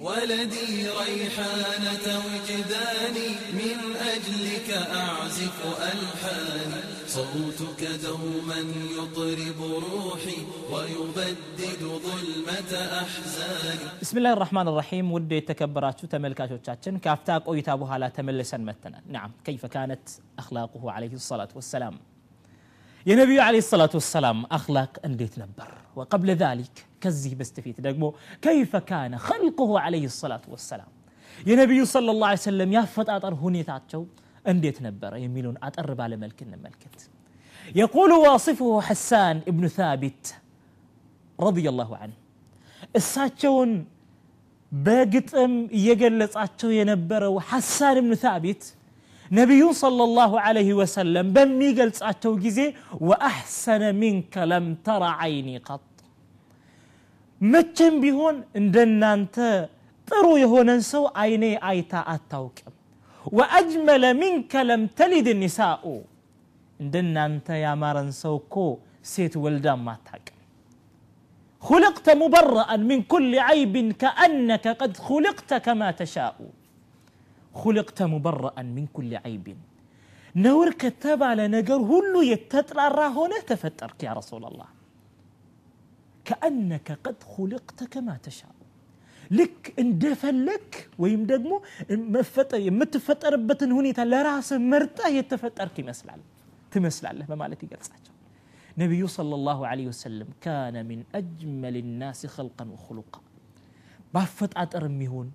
ولدي ريحانة وجداني من أجلك أعزف ألحاني صوتك دوما يطرب روحي ويبدد ظلمة أحزاني بسم الله الرحمن الرحيم ودي የተከበራችሁ ተመልካቾቻችን ከአፍታ ቆይታ በኋላ ተመልሰን መጥተናል نعم كيف كانت أخلاقه عليه الصلاة والسلام የነቢዩ عليه الصلاة والسلام أخلاق እንዴት ነበር وقبل ذلك كزي بستفيت دقمو كيف كان خلقه عليه الصلاة والسلام؟ يا نبي صلى الله عليه وسلم يافت أطر هوني تاتشو أنديت نبرة يميلون أطر بالملك الملكت يقول واصفه حسان ابن ثابت رضي الله عنه الساتشون باقت أم يقلت أتشو ينبرة وحسان ابن ثابت نبي صلى الله عليه وسلم بمي قلت أتشو جزي وأحسن منك لم ترى عيني قط መቼም ቢሆን እንደናንተ ጥሩ የሆነን ሰው አይኔ አይታ አታውቅም ወአጅመለ ሚንከ ለም ተሊድ ኒሳኡ እንደናንተ ያማረን ሰው እኮ ሴት ወልዳም አታውቅም خلقت مبرأ من كل عيب كأنك قد خلقت كما تشاء خلقت مبرأ من كل عيب نور كتب على نجر هلو يتطرى هنا تفترك يا رسول الله كأنك قد خلقت كما تشاء. لك اندفا لك ويم دقمو متفتر بطن هنيتا راس مرتا يتفتر كي مسلال تمسلال لما مالتي قلت ساجو نبي صلى الله عليه وسلم كان من أجمل الناس خلقا وخلقا. بافت أتر ميهون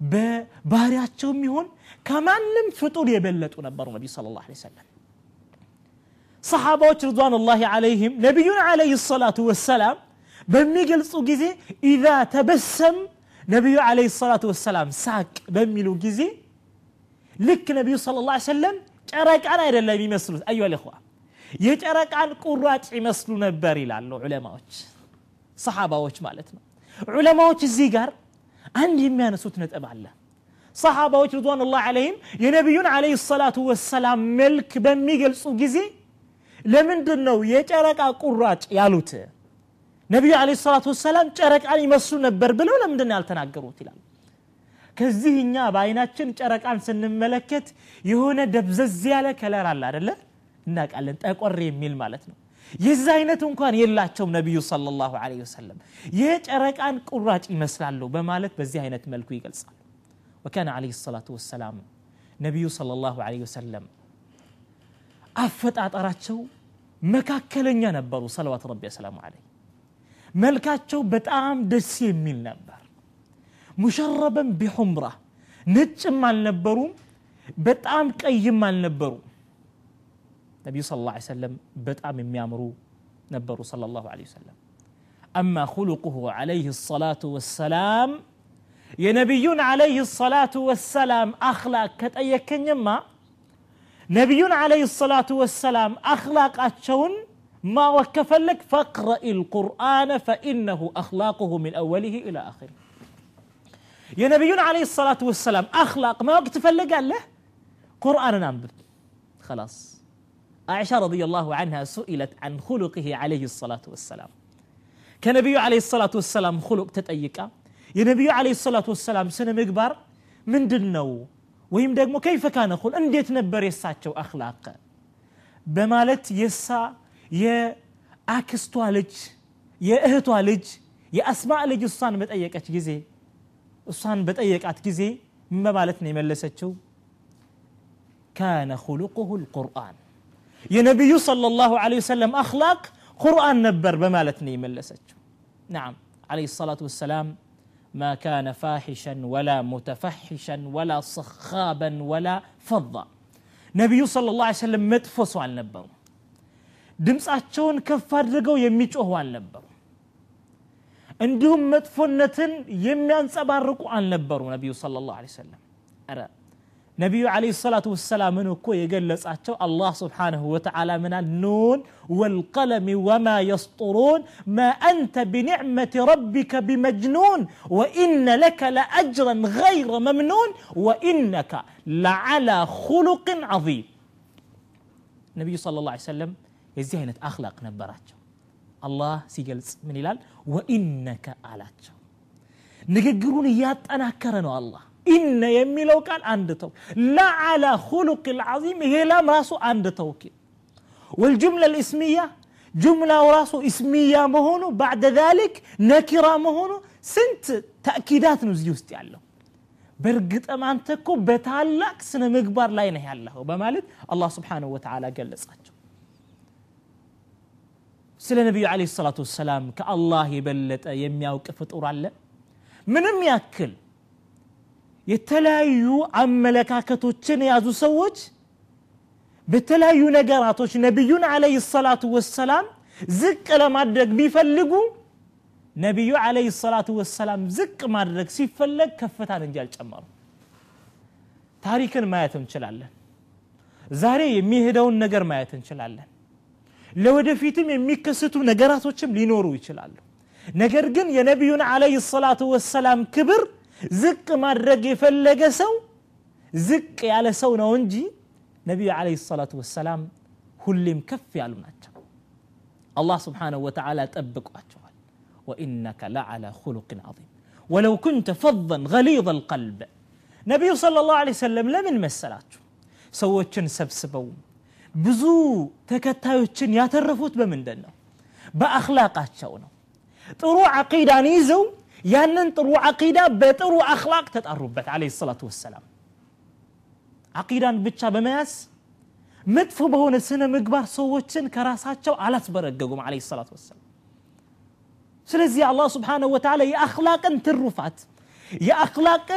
بباريات شو ميهون كمان لم فطول يبلت ونبر النبي صلى الله عليه وسلم. صحابة رضوان الله عليهم نبينا عليه الصلاة والسلام بمي قلصوا قزي إذا تبسم نبي عليه الصلاة والسلام ساك بمي قزي. لك نبي صلى الله عليه وسلم جارك أنا إلى الله يمسلوا أيها الإخوة يجارك عن قرات يمسلوا باريلا لعلو علماء صحابة وش مالتنا علماء وش الزيقار عندي ما نسوت نتأب على صحابة رضوان الله عليهم يا نبي عليه الصلاة والسلام ملك بمي قلصوا قزي ለምንድን ነው የጨረቃ ቁራጭ ያሉት? ነቢዩ አለይሂ ሰላቱ ወሰላም ጨረቃን ይመስሉ ነበር ብለው ለምንድን ነው ያልተናገሩት ይላል። ከዚህ እኛ በአይናችን ጨረቃን ስንመለከት የሆነ ደብዘዝ ያለ ከለር አለ አደለ? እናውቃለን፣ ጠቆር የሚል ማለት ነው። የዚህ አይነት እንኳን የላቸውም ነቢዩ ሰለላሁ ዐለይሂ ወሰለም። የጨረቃን ቁራጭ ይመስላሉ በማለት በዚህ አይነት መልኩ ይገልጻል። ወካነ ዐለይሂ ሰላቱ ወሰላም ነቢዩ ሰለላሁ ዐለይሂ ወሰለም أفت أتراتشو مكا كلن ينبرو صلوات ربي السلام عليه ملكاتشو بتعام دسي من نبر مشربا بحمرة نتش ما نبرو بتعام كي ما نبرو نبي صلى الله عليه وسلم بتعام ميامرو نبرو صلى الله عليه وسلم أما خلقه عليه الصلاة والسلام يا نبي عليه الصلاة والسلام أخلاق كتأيكن يمّا ነቢዩን عليه الصلاة والسلام አክላቃቸውን ما وكفلك فاقرأ القرآن فإنه أخلاقه من أوله إلى آخره يا نبينا عليه الصلاة والسلام أخلاق ما وقت فلق قال له قرآن ننبذ خلاص عائشة رضي الله عنها سئلت عن خلقه عليه الصلاة والسلام كنبي عليه الصلاة والسلام خلق تتأيكا يا نبي عليه الصلاة والسلام سنة مقبر من دنو ويم دقمو كيف كان أقول أن ديت نبري الساتشو أخلاق بمالت يسا يا أكس توالج يا إه توالج يا أسماء اللي لج الصان بتأيك أتجزي الصان بتأيك أتجزي ما مالتني ملستشو كان خلقه القرآن يا نبي صلى الله عليه وسلم أخلاق قرآن نبر بمالتني من ملستشو نعم عليه الصلاة والسلام ما كان فاحشا ولا متفحشا ولا صخابا ولا فظا ነቢዩ صلى الله عليه وسلم መጥፎ ሰው አልነበሩም ድምፃቸውን ከፍ አድርገው የሚጮሁ አልነበሩ እንዲሁም መጥፎነትን የሚያንጸባርቁ አልነበሩ ነቢዩ صلى الله عليه وسلم ኧረ ነቢዩ አለ ሰላቱ ወሰላምን እኮ የገለጻቸው አላህ ስብሓንሁ ወተዓላ ምናል ኑን ወልቀለሚ ወማ የስጡሩን ማ አንተ ቢኒዕመት ረቢከ ቢመጅኑን ወኢነ ለከ ለአጅረን ገይረ መምኑን ወኢነከ ለዓላ ኩሉቅን ዓظም ነቢዩ ስለ ላ ሰለም የዚህ አይነት አክላቅ ነበራቸው አላህ ሲገልጽ ምን ይላል ወኢነከ አላቸው ንግግሩን እያጠናከረ ነው አላህ إن يميلو قال عند توكيل لا على خلق العظيم هي لام راسو عند توكيل والجملة الإسمية جملة راسو إسمية مهونو بعد ذلك نكرة مهونو سنت تأكيدات نزيوست يعلو برقت أمانتكو بتعلق سنة مقبار لا ينهي الله. بمالد الله سبحانه وتعالى قال سل النبي عليه الصلاة والسلام كالله بلت يمي أو كفت أورال منم يأكل. የተለያዩ አመለካከቶችን የያዙ ሰዎች በተለያዩ ነገራቶች ነቢዩን አለህ ሰላቱ ወሰላም ዝቅ ለማድረግ ቢፈልጉ ነቢዩ አለህ ሰላቱ ወሰላም ዝቅ ማድረግ ሲፈለግ ከፍታን እንጂ አልጨመሩ ታሪክን ማየት እንችላለን ዛሬ የሚሄደውን ነገር ማየት እንችላለን ለወደፊትም የሚከሰቱ ነገራቶችም ሊኖሩ ይችላሉ ነገር ግን የነቢዩን አለህ ሰላቱ ወሰላም ክብር زق ما الرقي فلق سو زك على سونا ونجي نبي عليه الصلاة والسلام هل مكفي على الله سبحانه وتعالى تأبك أتوال وإنك لعلى خلق عظيم ولو كنت فظا غليظ القلب نبي صلى الله عليه وسلم لمن مسلات سوتشن سبسبو بزو تكتاوتشن يا ترفوت بمن دنا بأخلاقات شونه طرو عقيدة نيزو يانن طرو عقيدة بترو أخلاق تتقربت عليه الصلاة والسلام عقيدة بتشا بماس مدفو بهون سنة مقبار صوتشن كراسات شو على تبرققهم عليه الصلاة والسلام سلزي الله سبحانه وتعالى يا أخلاق ترفعت يا أخلاق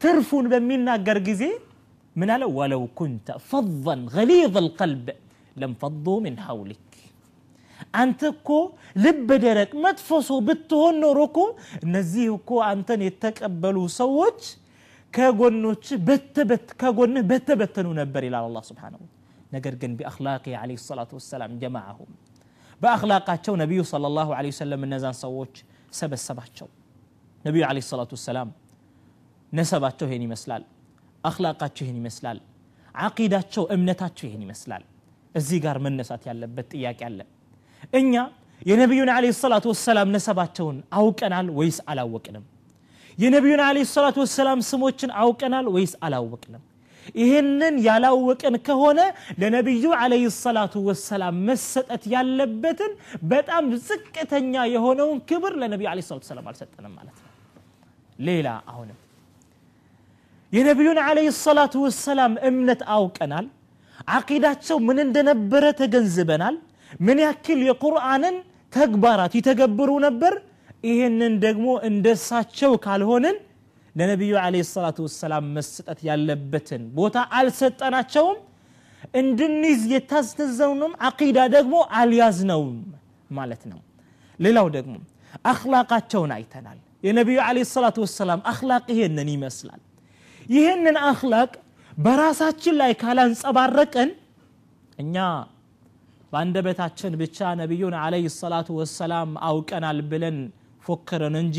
ترفون بمينا قرقزي من ولو كنت فظا غليظ القلب لم فضوا من حولك አንተ እኮ ልብ ደረቅ መጥፎ ሰው ብትሆን ኖሮ እኮ እነዚህ እኮ አንተን የተቀበሉ ሰዎች ከጎኖች ከጎንህ በተበተኑ ነበር ይላል አላ ስብሓን ነገር ግን ቢአክላቂ ለ ሰላቱ ወሰላም ጀማዓሁም በአክላቃቸው ነቢዩ ለ ላሁ ለ ወሰለም እነዛን ሰዎች ሰበሰባቸው ነቢዩ ለ ሰላቱ ወሰላም ነሰባቸው ይህን ይመስላል አክላቃቸው ይህን ይመስላል አቂዳቸው እምነታቸው ይህን ይመስላል እዚህ ጋር መነሳት ያለበት ጥያቄ አለ እኛ የነቢዩን አለ ሰላቱ ወሰላም ነሰባቸውን አውቀናል ወይስ አላወቅንም? የነቢዩን አለ ሰላቱ ወሰላም ስሞችን አውቀናል ወይስ አላወቅንም? ይህንን ያላወቅን ከሆነ ለነቢዩ አለህ ሰላቱ ወሰላም መሰጠት ያለበትን በጣም ዝቅተኛ የሆነውን ክብር ለነቢዩ አለ ሰላቱ ወሰላም አልሰጠንም ማለት ነው። ሌላ አሁንም የነቢዩን አለህ ሰላቱ ወሰላም እምነት አውቀናል። ዓቂዳቸው ምን እንደነበረ ተገንዝበናል ምን ያክል የቁርአንን ተግባራት ይተገብሩ ነበር? ይህንን ደግሞ እንደሳቸው ካልሆንን ለነቢዩ አለ ሰላቱ ወሰላም መሰጠት ያለበትን ቦታ አልሰጠናቸውም። እንድንይዝ የታዘዘውንም አቂዳ ደግሞ አልያዝነውም ማለት ነው። ሌላው ደግሞ አክላቃቸውን አይተናል። የነቢዩ አለ ሰላቱ ወሰላም አክላቅ ይሄንን ይመስላል። ይህንን አክላቅ በራሳችን ላይ ካላንጸባረቀን እኛ በአንደበታችን ብቻ ነቢዩን አለህ ሰላቱ ወሰላም አውቀናል ብለን ፎክረን እንጂ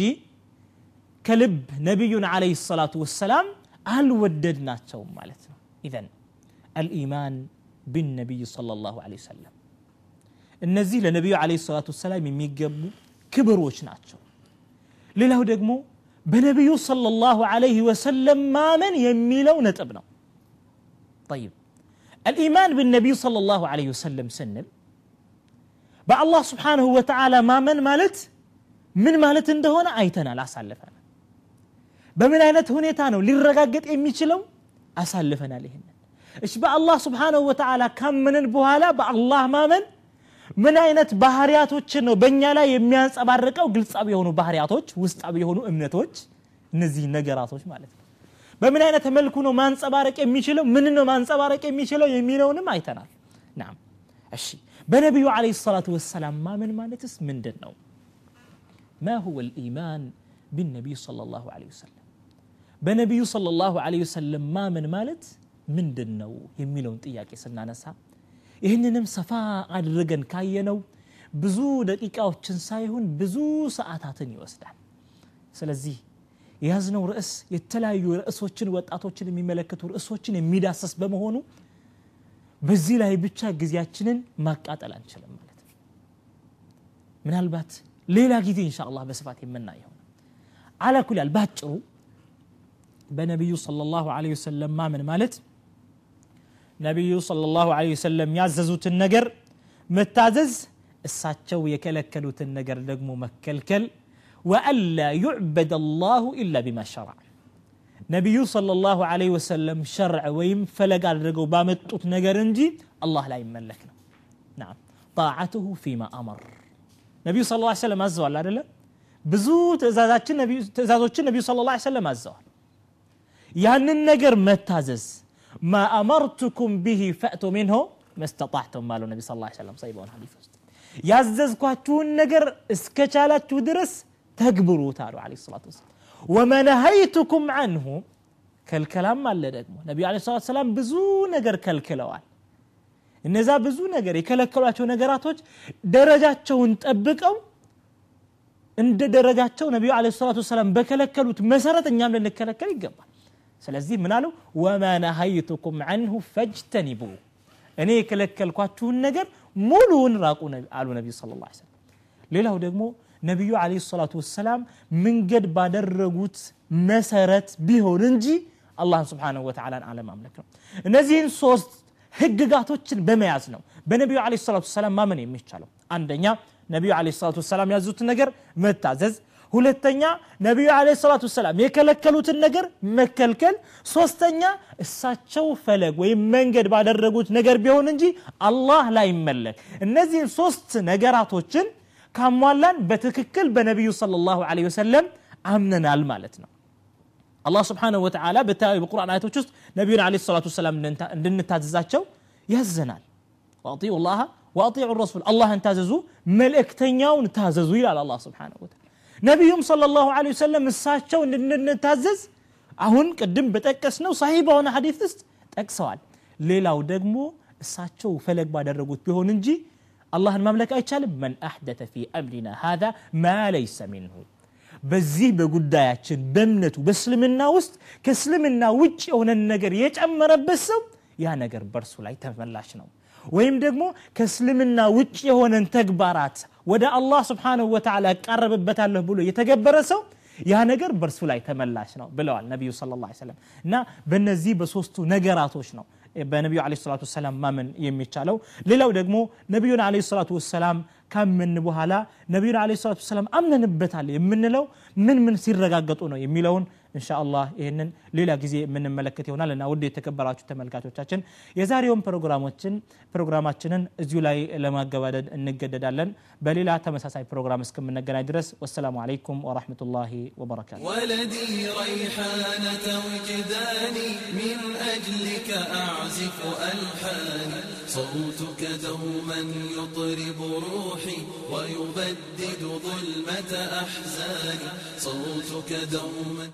ከልብ ነቢዩን አለህ ሰላቱ ወሰላም አልወደድናቸውም ማለት ነው ኢዘን አልኢማን ቢነቢይ صለ ላሁ ለ ወሰለም እነዚህ ለነቢዩ አለ ሰላት ወሰላም የሚገቡ ክብሮች ናቸው ሌላው ደግሞ በነቢዩ صለ ላሁ አለህ ወሰለም ማመን የሚለው ነጥብ ነው طيب الإيمان بالنبي صلى الله عليه وسلم سنل بالله سبحانه وتعالى ما من مالت من مالت እንደሆነ አይተናል አሳልፈናል በምን አይነት ሁኔታ ነው ሊረጋገጥ የሚችለው አሳልፈናል ይህንን እሺ በአላህ ስብሓንሁ ወተዓላ ካመንን በኋላ በአላህ ማመን ምን አይነት ባህሪያቶችን ነው በእኛ ላይ የሚያንጸባርቀው ግልጻዊ የሆኑ ባህሪያቶች ውስጣዊ የሆኑ እምነቶች እነዚህ ነገራቶች ማለት ነው بمن أنا تملكونه ما نصبارك يميشلو من إنه ما نصبارك يميشلو يمينونه ما يتنال نعم الشيء بنبيه عليه الصلاة والسلام ما من ما نتس من دنو ما هو الإيمان بالنبي صلى الله عليه وسلم بنبي صلى الله عليه وسلم ما من مالت من دنو يميلون تياك يسنا نسا إهننم سفا عدرقن كاينو بزو دقيقة وچنسايهون بزو ساعتاتن يوسدان سلزيه የያዝነው ርዕስ የተለያዩ ርዕሶችን ወጣቶችን የሚመለከቱ ርዕሶችን የሚዳሰስ በመሆኑ በዚህ ላይ ብቻ ጊዜያችንን ማቃጠል አንችልም ማለት ነው። ምናልባት ሌላ ጊዜ እንሻ በስፋት የምናየው አላኩላል ባጭሩ በነቢዩ ሰለላሁ ዐለይሂ ወሰለም ማመን ማለት ነቢዩ ሰለላሁ ዐለይሂ ወሰለም ያዘዙትን ነገር መታዘዝ፣ እሳቸው የከለከሉትን ነገር ደግሞ መከልከል ወአላ ዩዕበድ አላሁ ኢላ ቢማ ሸረዕ ነቢዩ ሰለላሁ ዐለይሂ ወሰለም ሸርዕ ወይም ፈለግ አድርገው ባመጡት ነገር እንጂ አላህ ላይ መለክ ነው ናም ጣዓትሁ ፊማ አመር ነቢዩ ስለ ላ ሰለም አዘዋል አደለ ብዙ ትእዛዞችን ነቢዩ ስለ ላ ሰለም አዘዋል ያንን ነገር መታዘዝ ማ አመርቱኩም ብሂ ፈእቱ ሚንሆ መስተጣዕቱም አለው ነቢ ስ ሰለም ሰይ በሆነ ሐዲስ ውስጥ ያዘዝኳችሁን ነገር እስከቻላችሁ ድረስ ተግብሩት አሉ ለ ሰላት ወሰላም ወመነሀይቱኩም አንሁ ከልከላም አለ ደግሞ ነቢዩ ለ ሰላት ሰላም ብዙ ነገር ከልክለዋል እነዛ ብዙ ነገር የከለከሏቸው ነገራቶች ደረጃቸውን ጠብቀው እንደ ደረጃቸው ነቢዩ አለ ሰላቱ ወሰላም በከለከሉት መሰረት እኛም ልንከለከል ይገባል ስለዚህ ምን አለው ወማ ነሀይቱኩም አንሁ ፈጅተኒቡ እኔ የከለከልኳችሁን ነገር ሙሉውን ራቁ አሉ ነቢዩ ስለ ላ ሰለም ሌላው ደግሞ ነቢዩ አለ ሰላቱ ወሰላም መንገድ ባደረጉት መሰረት ቢሆን እንጂ አላህን ስብሓንሁ ወተዓላን አለማምለክ ነው። እነዚህን ሶስት ህግጋቶችን በመያዝ ነው በነቢዩ አለ ሰላቱ ወሰላም ማመን የሚቻለው። አንደኛ ነቢዩ አለ ሰላቱ ወሰላም ያዙትን ነገር መታዘዝ። ሁለተኛ ነቢዩ አለ ሰላቱ ወሰላም የከለከሉትን ነገር መከልከል። ሶስተኛ እሳቸው ፈለግ ወይም መንገድ ባደረጉት ነገር ቢሆን እንጂ አላህ ላይ እነዚህን ሶስት ነገራቶችን ካሟላን በትክክል በነቢዩ صለ ላሁ ለ ወሰለም አምነናል ማለት ነው አላህ ስብሓንሁ ወተዓላ በተለያዩ በቁርአን አያቶች ውስጥ ነቢዩን ለ ሰላቱ ወሰላም እንድንታዘዛቸው ያዘናል ዋጢዑ ላሃ ዋጢዑ ረሱል አላህን ታዘዙ መልእክተኛውን ታዘዙ ይላል አላህ ስብሓንሁ ወተዓላ ነቢዩም صለ ላሁ ለ ወሰለም እሳቸው እንድንታዘዝ አሁን ቅድም በጠቀስ ነው ሳሂ በሆነ ሀዲት ውስጥ ጠቅሰዋል ሌላው ደግሞ እሳቸው ፈለግ ባደረጉት ቢሆን እንጂ الله المملكة أجلب من أحدث في أمرنا هذا ما ليس منه. بزي بقول داياتشن بمنت وبسلمنا وست كسلمنا وجه أون النقر يجعم ربسو يا نقر برسو لا يتملاش نوم ويم دقمو كسلمنا وجه أون انتقبارات ودا الله سبحانه وتعالى قرب بتاله بلو يتقبرسو يا نقر برسو لا يتملاش نوم بلو النبي صلى الله عليه وسلم. نا بنزي بسوستو نقراتوش نوم በነቢዩ አለ ሰላቱ ወሰላም ማመን የሚቻለው። ሌላው ደግሞ ነቢዩን አለ ሰላቱ ወሰላም ካመን በኋላ ነቢዩን አለ ሰላቱ ወሰላም አምነንበታል የምንለው ምን ምን ሲረጋገጡ ነው የሚለውን እንሻ አላህ ይህንን ሌላ ጊዜ የምንመለከት ይሆናል እና ውድ የተከበራችሁ ተመልካቾቻችን የዛሬውን ፕሮግራሞችን ፕሮግራማችንን እዚሁ ላይ ለማገባደድ እንገደዳለን በሌላ ተመሳሳይ ፕሮግራም እስከምንገናኝ ድረስ ወሰላሙ አለይኩም ወረሕመቱላሂ ወበረካቱ ولدي ريحانة وجداني من أجلك أعزف ألحاني صوتك دوما يطرب روحي ويبدد ظلمة أحزاني صوتك دوما